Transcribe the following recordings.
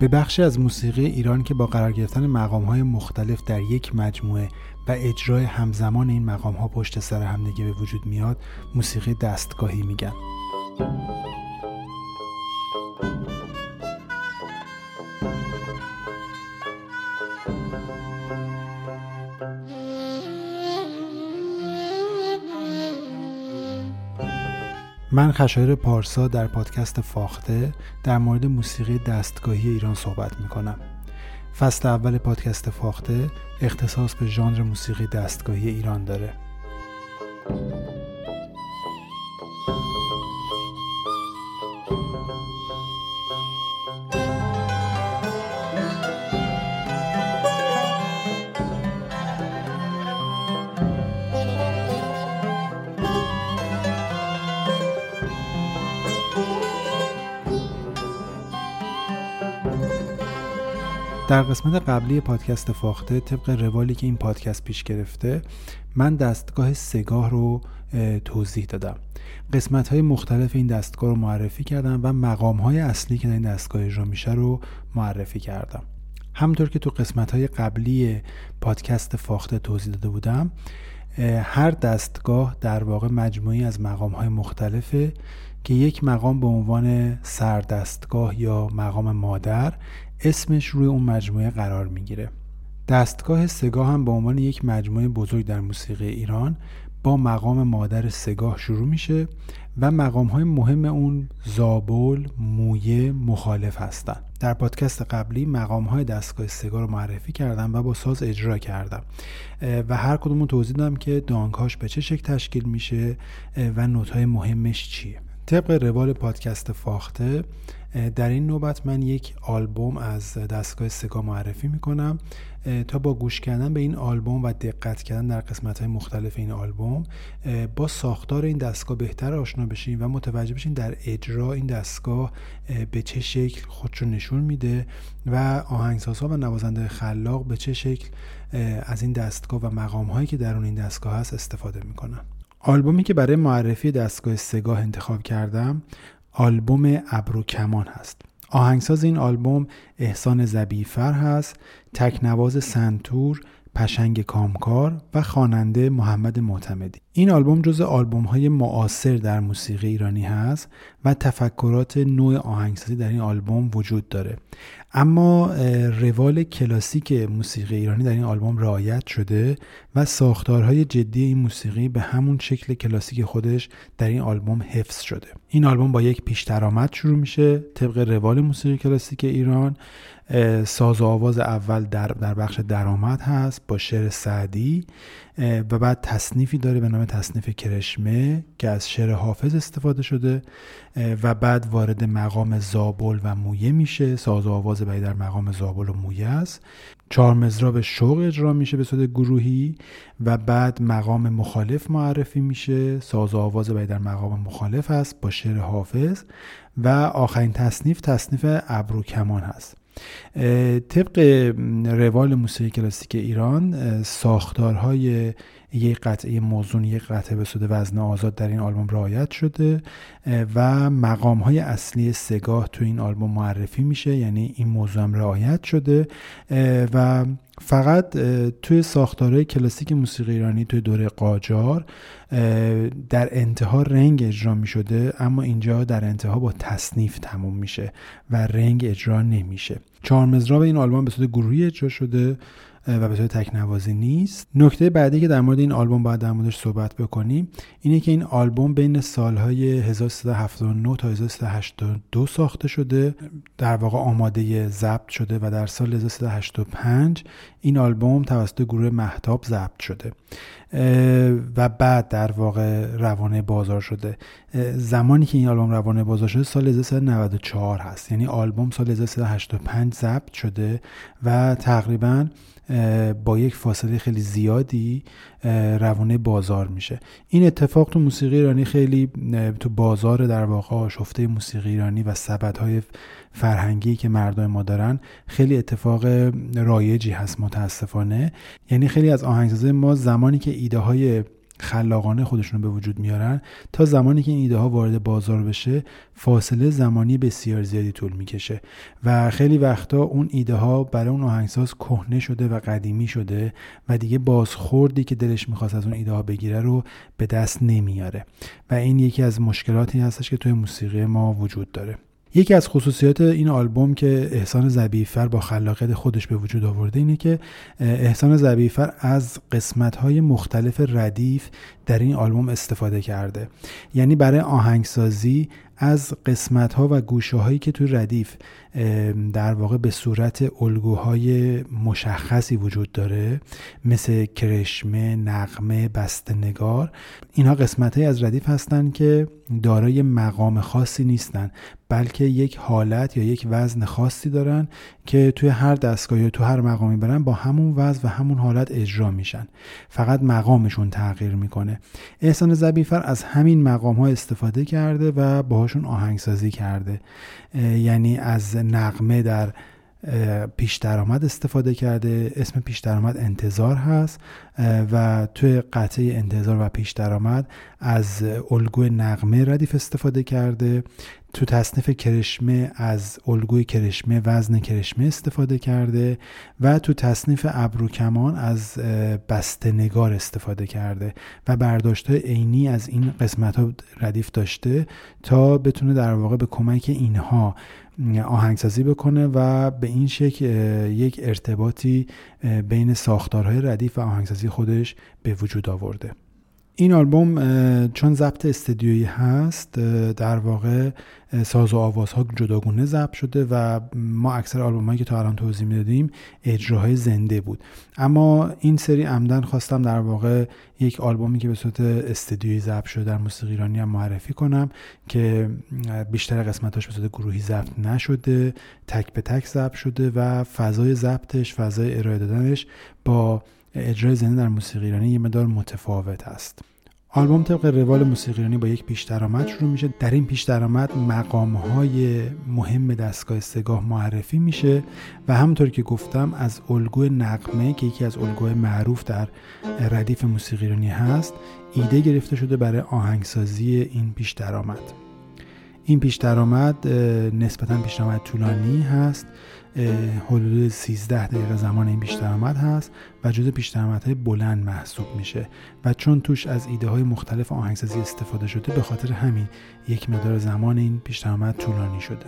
به بخشی از موسیقی ایران که با قرار گرفتن مقام های مختلف در یک مجموعه و اجرای همزمان این مقام ها پشت سر همدیگه به وجود میاد موسیقی دستگاهی میگن. من خشایر پارسا در پادکست فاخته در مورد موسیقی دستگاهی ایران صحبت می کنم. فصل اول پادکست فاخته اختصاص به ژانر موسیقی دستگاهی ایران داره. در قسمت قبلی پادکست فاخته طبق روالی که این پادکست پیش گرفته من دستگاه سگاه رو توضیح دادم. قسمت های مختلف این دستگاه رو معرفی کردم و مقام های اصلی که در این دستگاه اجرا میشه رو معرفی کردم. همطور که تو قسمت های قبلی پادکست فاخته توضیح داده بودم هر دستگاه در واقع مجموعی از مقام های مختلفه که یک مقام به عنوان سردستگاه یا مقام مادر اسمش روی اون مجموعه قرار می‌گیره. دستگاه سگاه هم به عنوان یک مجموعه بزرگ در موسیقی ایران با مقام مادر سگاه شروع میشه و مقام های مهم اون زابل، مویه، مخالف هستند. در پادکست قبلی مقام های دستگاه سگاه رو معرفی کردم و با ساز اجرا کردم. و هر کدوم توضیح دادم که دانکاش به چه شکل تشکیل میشه و نوت های مهمش چیه. طبق روال پادکست فاخته در این نوبت من یک آلبوم از دستگاه سگا معرفی می‌کنم تا با گوش کردن به این آلبوم و دقت کردن در قسمت های مختلف این آلبوم با ساختار این دستگاه بهتر آشنا بشین و متوجه بشین در اجرا این دستگاه به چه شکل خودشو نشون میده و آهنگسازها و نوازنده خلاق به چه شکل از این دستگاه و مقام هایی که در اون این دستگاه هست استفاده می‌کنن. آلبومی که برای معرفی دستگاه سگاه انتخاب کردم آلبوم ابرو کمان هست. آهنگساز این آلبوم احسان زبیفر هست تکنواز سنتور پشنگ کامکار و خواننده محمد معتمدی. این آلبوم جز آلبوم های معاصر در موسیقی ایرانی هست و تفکرات نوع آهنگسازی در این آلبوم وجود داره. اما روال کلاسیک موسیقی ایرانی در این آلبوم رعایت شده و ساختارهای جدی این موسیقی به همون شکل کلاسیک خودش در این آلبوم حفظ شده. این آلبوم با یک پیش درآمد شروع میشه طبق روال موسیقی کلاسیک ایران. ساز و آواز اول در, در بخش درآمد هست با شعر سعدی و بعد تصنیفی داره به نام تصنیف کرشمه که از شعر حافظ استفاده شده و بعد وارد مقام زابل و مویه میشه. ساز و آواز بعدی در مقام زابل و مویه است. چهار مزراب شوق اجرا میشه به صورت گروهی و بعد مقام مخالف معرفی میشه. ساز و آواز بعدی در مقام مخالف است با شعر حافظ. و آخرین تصنیف تصنیف ابرو کمان هست. طبق روال موسیقی کلاسیک ایران ساختارهای یک قطعه موزون یک قطعه به صورت وزن آزاد در این آلبوم رعایت شده و مقام های اصلی سگاه تو این آلبوم معرفی میشه یعنی این موضوع هم رعایت شده و فقط توی ساختارهای کلاسیک موسیقی ایرانی توی دوره قاجار در انتها رنگ اجرا می شده اما اینجا در انتها با تصنیف تموم میشه و رنگ اجرا نمیشه. چهار مزراب این آلبوم به صورت گروهی اجرا شده. و به صورت تکنوازی نیست. نکته بعدی که در مورد این آلبوم باید در موردش صحبت بکنیم اینه که این آلبوم بین سالهای 1379 تا 1382 ساخته شده در واقع آماده ضبط شده و در سال 1385 این آلبوم توسط گروه محتاب ضبط شده و بعد در واقع روانه بازار شده. زمانی که این آلبوم روانه بازار شده سال 1394 هست. یعنی آلبوم سال 1385 ضبط شده و تقریبا با یک فاصله خیلی زیادی روانه بازار میشه. این اتفاق تو موسیقی ایرانی خیلی تو بازار در واقع شفته موسیقی ایرانی و سبدهای فرهنگی که مردم ما دارن خیلی اتفاق رایجی هست متاسفانه. یعنی خیلی از آهنگسازه ما زمانی که ایده های خلاقانه خودشون به وجود میارن تا زمانی که این ایده ها وارد بازار بشه فاصله زمانی بسیار زیادی طول می‌کشه. و خیلی وقتا اون ایده ها برای اون آهنگساز کهنه شده و قدیمی شده و دیگه بازخوردی که دلش می‌خواست از اون ایده ها بگیره رو به دست نمیاره. و این یکی از مشکلاتی هستش که توی موسیقی ما وجود داره. یکی از خصوصیات این آلبوم که احسان زبیفر با خلاقیت خودش به وجود آورده اینه که احسان زبیفر از قسمت‌های مختلف ردیف در این آلبوم استفاده کرده. یعنی برای آهنگسازی از قسمت ها و گوشه هایی که توی ردیف در واقع به صورت الگوهای مشخصی وجود داره مثل کرشمه، نقمه، بستنگار اینها قسمت های از ردیف هستند که دارای مقام خاصی نیستن. بلکه یک حالت یا یک وزن خاصی دارن که توی هر دستگاه یا تو هر مقامی برن با همون وزن و همون حالت اجرا میشن. فقط مقامشون تغییر می‌کنه. احسان زبیفر از همین مقام ها استفاده کرده و باهاشون آهنگسازی کرده. یعنی از نقمه در پیش درآمد استفاده کرده. اسم پیش درآمد انتظار هست. و توی قطعه انتظار و پیش درآمد از الگوی نقمه ردیف استفاده کرده. تو تصنیف کرشمه از الگوی کرشمه وزن کرشمه استفاده کرده و تو تصنیف ابرو کمان از بستنگار استفاده کرده و برداشت عینی از این قسمت ها ردیف داشته تا بتونه در واقع به کمک اینها آهنگسازی بکنه و به این شکل یک ارتباطی بین ساختارهای ردیف و آهنگسازی خودش به وجود آورده. این آلبوم چون ضبط استدیویی هست در واقع ساز و آوازها جداگونه ضبط شده و ما اکثر آلبوم هایی که تا الان توضیح می‌دادیم اجراهای زنده بود. اما این سری عمدن خواستم در واقع یک آلبومی که به صورت استدیویی ضبط شده در موسیقی ایرانی هم معرفی کنم که بیشتر قسمتاش به صورت گروهی ضبط نشده تک به تک ضبط شده و فضای ضبطش فضای ارائه دادنش با اجرای زنده در موسیقی ایرانی یه مدار متفاوت است. آلبوم طبق روال موسیقی با یک پیش درآمد شروع میشه. در این پیش درآمد مقام های مهم دستگاه سگاه معرفی میشه و همونطور که گفتم از الگوی نقمه که یکی از الگوهای معروف در ردیف موسیقی هست ایده گرفته شده برای آهنگسازی این پیش درآمد. این پیش درآمد نسبتا پیش درآمد طولانی هست حدود 13 دقیقه زمان این پیش درآمد هست و جزء پیش های بلند محسوب میشه. و چون توش از ایده های مختلف آهنگسازی استفاده شده به خاطر همین یک مدار زمان این پیش درآمد طولانی شده.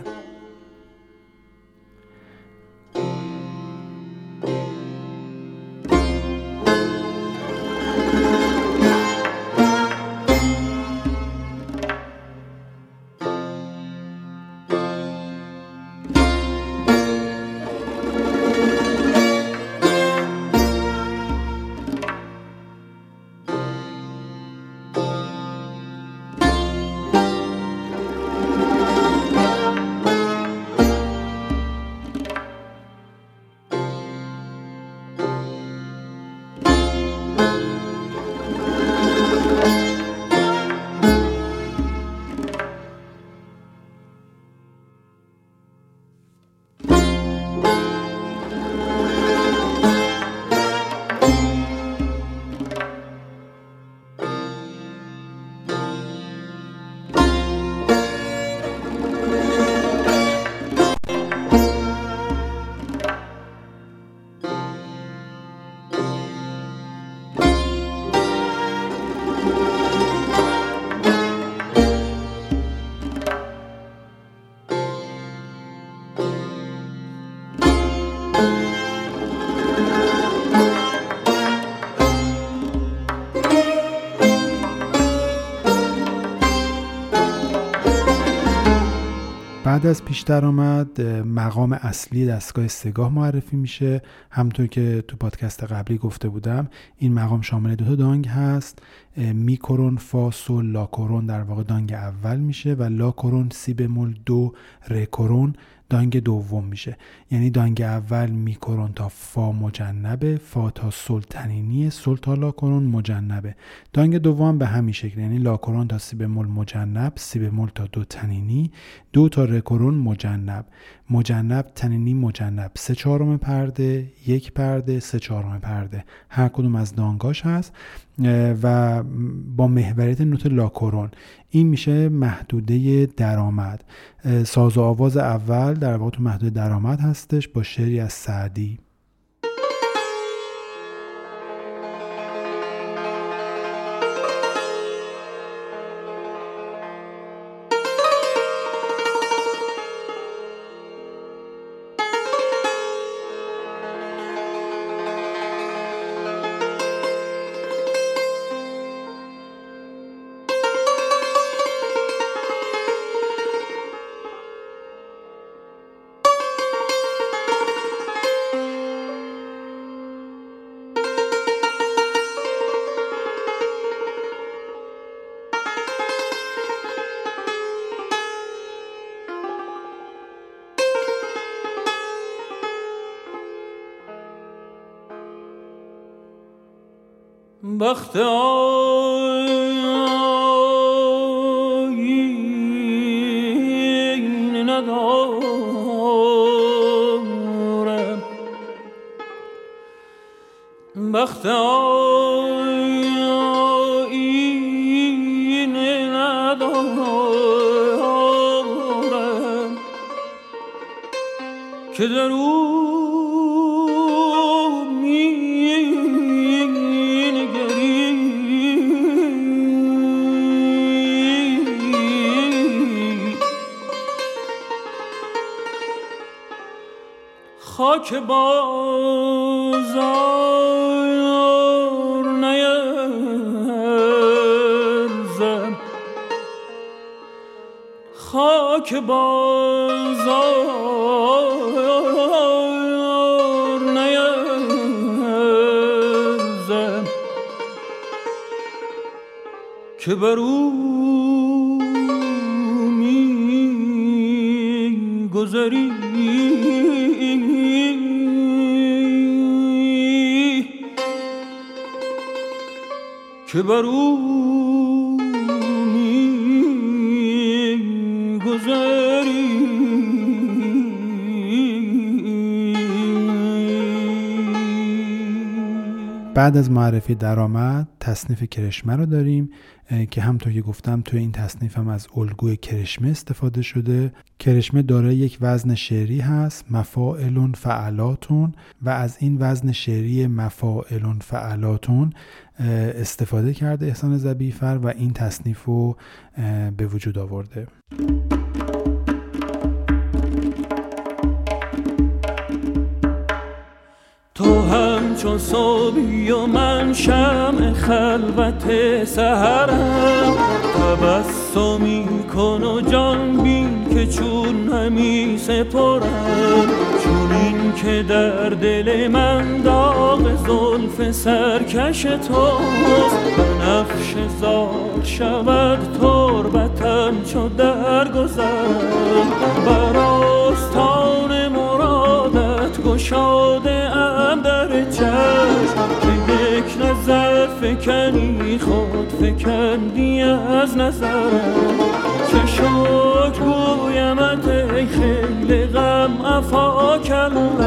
بعد از پیش درآمد مقام اصلی دستگاه سگاه معرفی میشه. همطور که تو پادکست قبلی گفته بودم این مقام شامل دو تا دانگ هست. میکرون فا سول لا در واقع دانگ اول میشه و لا کرون سی بمول دو رکورون دانگ دوم میشه. یعنی دانگ اول میکرون تا فا مجنبه فا تا سلطنینی سل تا لاکرون مجنبه. دانگ دوم به همین شکل یعنی لاکرون تا سی بمول مجنب سی بمول تا دو تنینی دو تا رکرون مجنب. مجنب تنینی مجنب. سه چهارم پرده یک پرده سه چهارم پرده. هر کدوم از دانگاش هست و با محوریت نوت لاکورون. این میشه محدوده درآمد. ساز و آواز اول در واقع تو محدوده درآمد هستش با شعری از سعدی. بخت خاک بازار نیرزم خاک بازار نیرزم که می که بر بعد از معرفی درآمد تصنیف کرشمه رو داریم که همطور که گفتم توی این تصنیف هم از الگوی کرشمه استفاده شده. کرشمه دارای یک وزن شعری هست مفاعلون فعلاتون و از این وزن شعری مفاعلون فعلاتون استفاده کرده احسان زبیفر و این تصنیف رو به وجود آورده. تو همچون صبحی و من شم خلوت سهرم تبسمی کن و جان بین که چون همی سپرم چون این که در دل من داغ زلف سرکش توست. نفش زار شود تربتم چو در گذر. بر آستان مرادت گشاده ام در چشم. نظر فکنی خود فکندی از نظرم چه شک گویمت خیلی غم افا کلم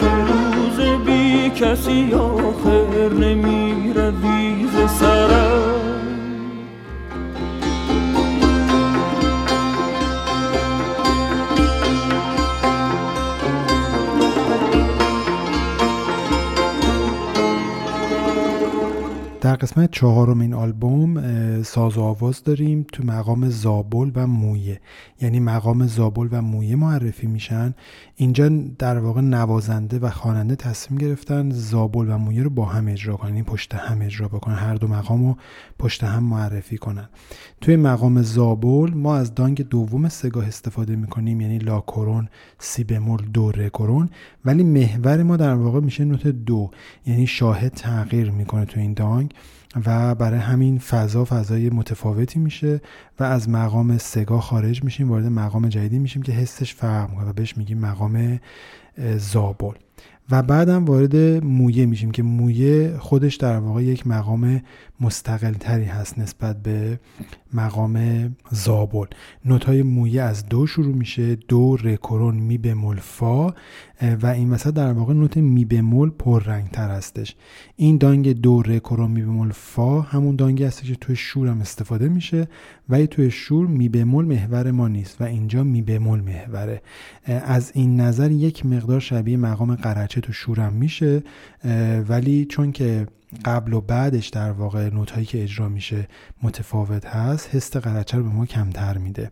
که روز بی کسی آخر نمی روی ز سرم. در قسمت چهارم این آلبوم ساز و آواز داریم تو مقام زابل و مویه. یعنی مقام زابل و مویه معرفی میشن. اینجا در واقع نوازنده و خواننده تصمیم گرفتن زابل و مویه رو با هم اجرا کنن. یعنی پشت هم اجرا بکنن. هر دو مقام رو پشت هم معرفی کنن. توی مقام زابل ما از دانگ دوم سگاه استفاده می‌کنیم. یعنی لا کرون سی بمول دو ره کرون ولی محور ما در واقع میشه نوت دو. یعنی شاهد تغییر می‌کنه تو این دانگ. و برای همین فضا فضای متفاوتی میشه و از مقام سگاه خارج میشیم وارد مقام جدیدی میشیم که حسش فرق می‌کنه و بهش میگیم مقام زابل. و بعدم وارد مویه میشیم که مویه خودش در واقع یک مقام مستقل تری هست نسبت به مقام زابل. نوت های مویه از دو شروع میشه دو رکورون می بمول فا و این وسط در واقع نوت می بمول پر رنگ تر هستش. این دانگ دو رکورون می بمول فا همون دانگی هست که توی شور هم استفاده میشه ولی توی شور می بمول محور ما نیست و اینجا می بمول محوره. از این نظر یک مقدار شبیه مقام قرچه تو شورم میشه ولی چون که قبل و بعدش در واقع نوت هایی که اجرا میشه متفاوت هست حس قرچه رو به ما کمتر میده.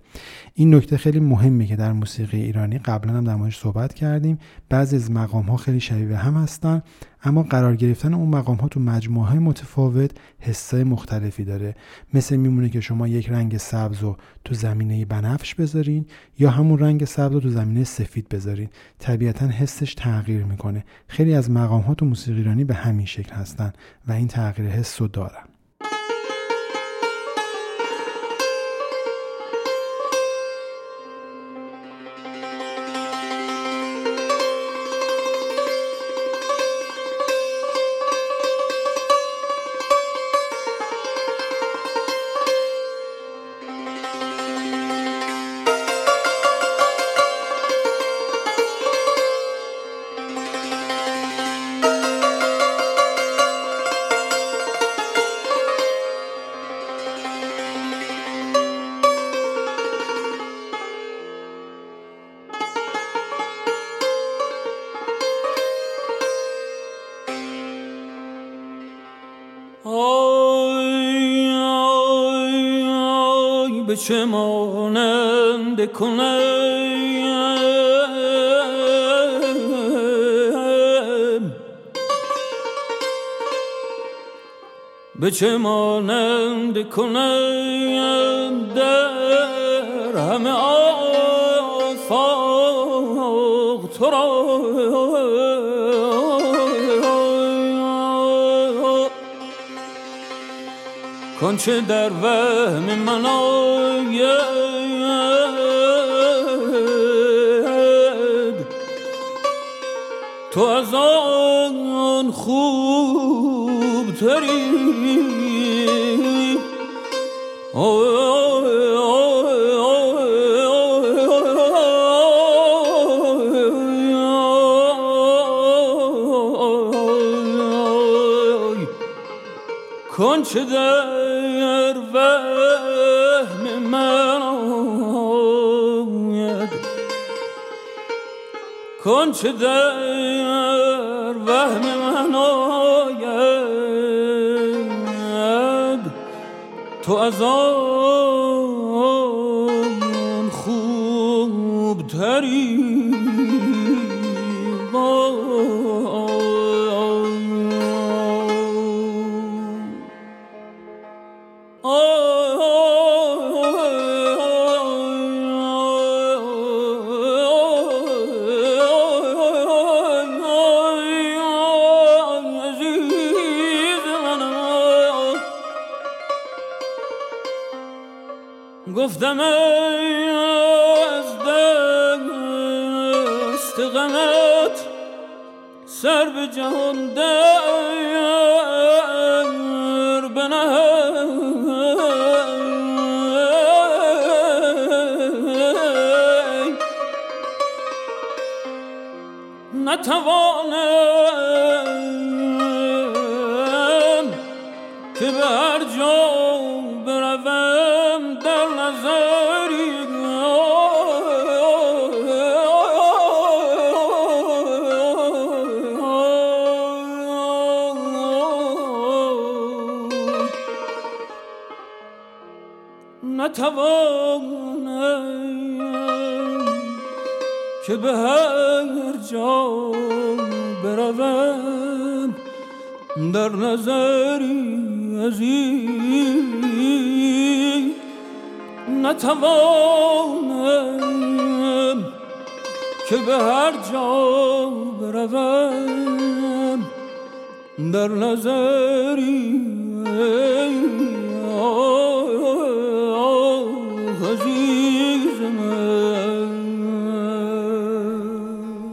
این نکته خیلی مهمه که در موسیقی ایرانی قبلا هم در موردش صحبت کردیم. بعضی از مقام ها خیلی شبیه هم هستن اما قرار گرفتن اون مقام ها تو مجموعه متفاوت حسای مختلفی داره. مثل میمونه که شما یک رنگ سبز رو تو زمینه بنفش بذارین یا همون رنگ سبز رو تو زمینه سفید بذارین. طبیعتا حسش تغییر می‌کنه. خیلی از مقام ها تو موسیقی ایرانی به همین شکل هستن. و این تغییر حس رو دارن چه مانند کنم به چه مانند کنم در همه آفاق تو را کنچه در وهم من آید. تو از آن خوب تری کنچه در کن چه در وهم من آید. تو از آن خوب تری سر به جهان در بنه نتوانم نتوانم که به هر جا بروم در نظری عزیز. نتوانم که به هر جا بروم در نظری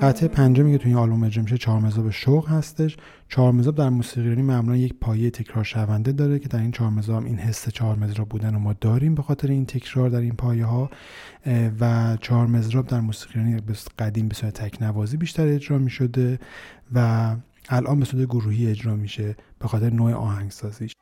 قطعه پنجمی که توی این آلبوم اجرا میشه چهار مزاب شوق هستش. چهار مزاب در موسیقی ایرانی معمولا یک پایه تکرار شونده داره که در این چهار مزاب این حس چهار مزراب بودن رو ما داریم به خاطر این تکرار در این پایه ها. و چهار مزراب در موسیقی ایرانی قدیم به صورت تکنوازی بیشتر اجرا می شده و الان به صورت گروهی اجرا میشه به خاطر نوع آهنگسازیش.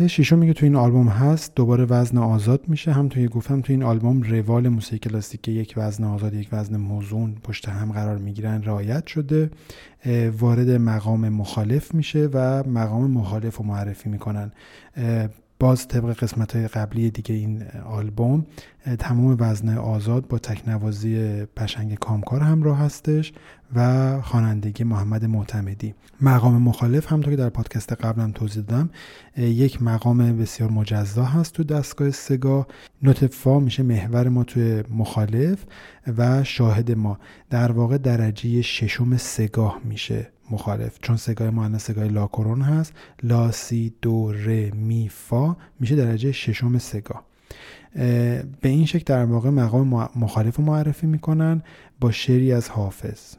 قطعه ششمی که تو این آلبوم هست دوباره وزن آزاد میشه. هم توی گفتم تو این آلبوم روال موسیقی کلاسیک یک وزن آزاد یک وزن موزون پشت هم قرار می‌گیرن رعایت شده. وارد مقام مخالف میشه و مقام مخالف رو معرفی می‌کنن. باز طبق قسمت های قبلی دیگه این آلبوم تمام وزن آزاد با تکنوازی پشنگ کامکار همراه هستش و خوانندگی محمد معتمدی. مقام مخالف همطور که در پادکست قبلم توضیح دادم یک مقام بسیار مجزا هست تو دستگاه سگاه. نوت فا میشه محور ما توی مخالف و شاهد ما. در واقع درجه ششم سگاه میشه. مخالف. چون سگاه ما سگاه لاکورون هست. لا سی دو ر می فا میشه درجه ششم سگاه به این شکل در واقع مقام مخالف معرفی می‌کنن با شعری از حافظ.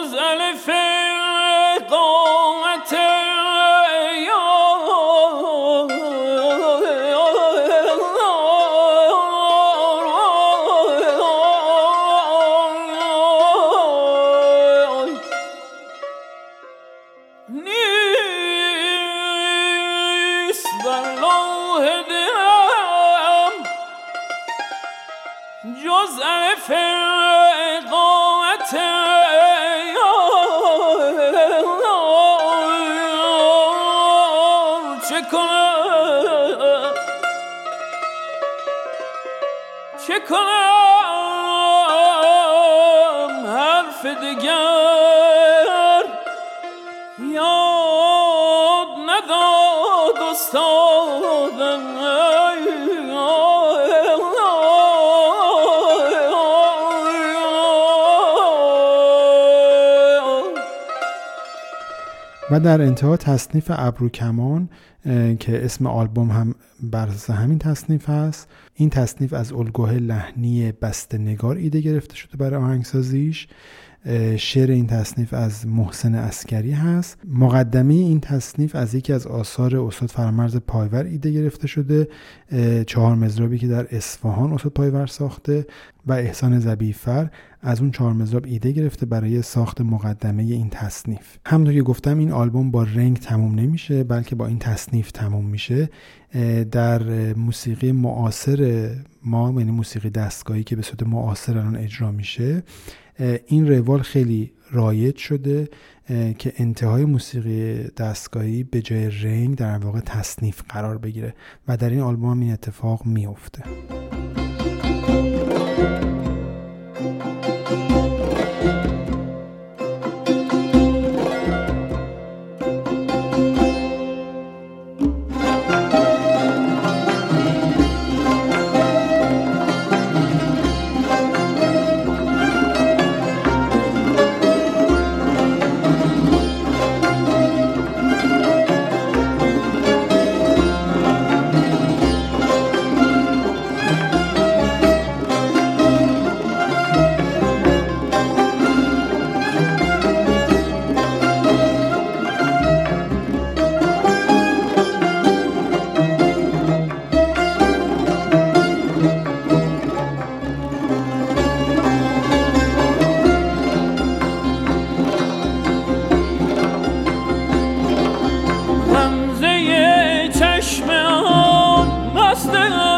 Muz Elif'e و در انتها تصنیف ابرو کمان که اسم آلبوم هم بر همین تصنیف هست این تصنیف از الگوه لحنی بست نگار ایده گرفته شده برای آهنگسازیش. شعر این تصنیف از محسن عسکری هست. مقدمه این تصنیف از یکی از آثار استاد فرامرز پایور ایده گرفته شده چهار مضرابی که در اصفهان استاد پایور ساخته و احسان ذبیحی فر از اون چهار مزراب ایده گرفته برای ساخت مقدمه این تصنیف. همونطور که گفتم این آلبوم با رنگ تموم نمیشه بلکه با این تصنیف تموم میشه. در موسیقی معاصر ما یعنی موسیقی دستگاهی که به صورت معاصر الان اجرا میشه این روال خیلی رایج شده که انتهای موسیقی دستگاهی به جای رنگ در واقع تصنیف قرار بگیره و در این آلبوم این اتفاق میفته 能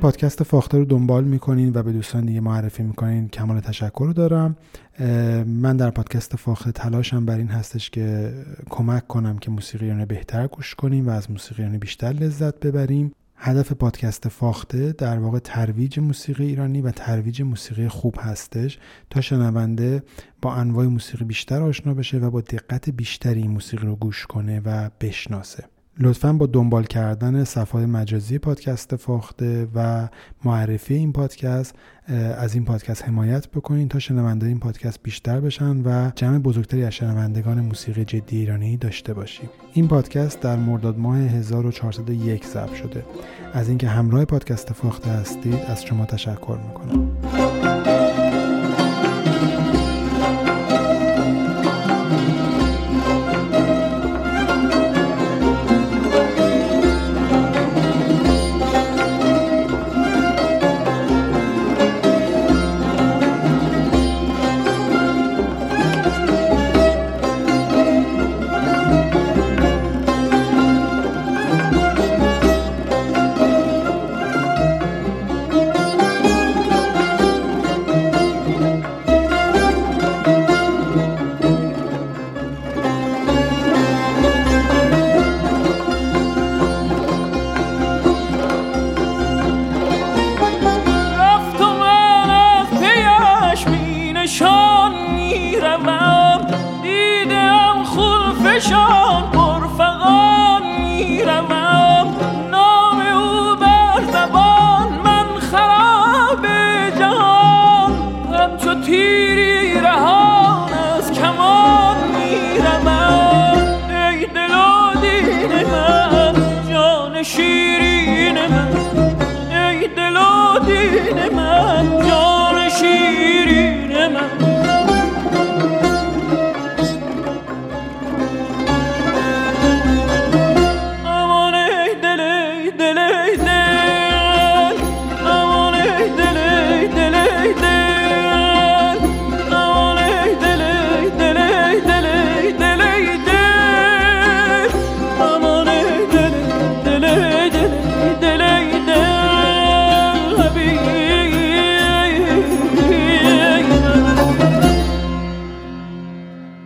پادکست فاخته رو دنبال می‌کنین و به دوستان دیگه معرفی می‌کنین کمال تشکر رو دارم. من در پادکست فاخته تلاشم بر این هستش که کمک کنم که موسیقیان بهتر گوش کنیم و از موسیقیان بیشتر لذت ببریم. هدف پادکست فاخته در واقع ترویج موسیقی ایرانی و ترویج موسیقی خوب هستش. تا شنونده با انواع موسیقی بیشتر آشنا بشه و با دقت بیشتری این موسیقی رو گوش کنه و بشناسه. لطفا با دنبال کردن صفحه مجازی پادکست فاخته و معرفی این پادکست از این پادکست حمایت بکنین تا شنونده این پادکست بیشتر بشن و جمع بزرگتری از شنوندگان موسیقی جدی ایرانی داشته باشیم. این پادکست در مرداد ماه 1401 ضبط شده. از اینکه همراه پادکست فاخته هستید از شما تشکر می‌کنم. show.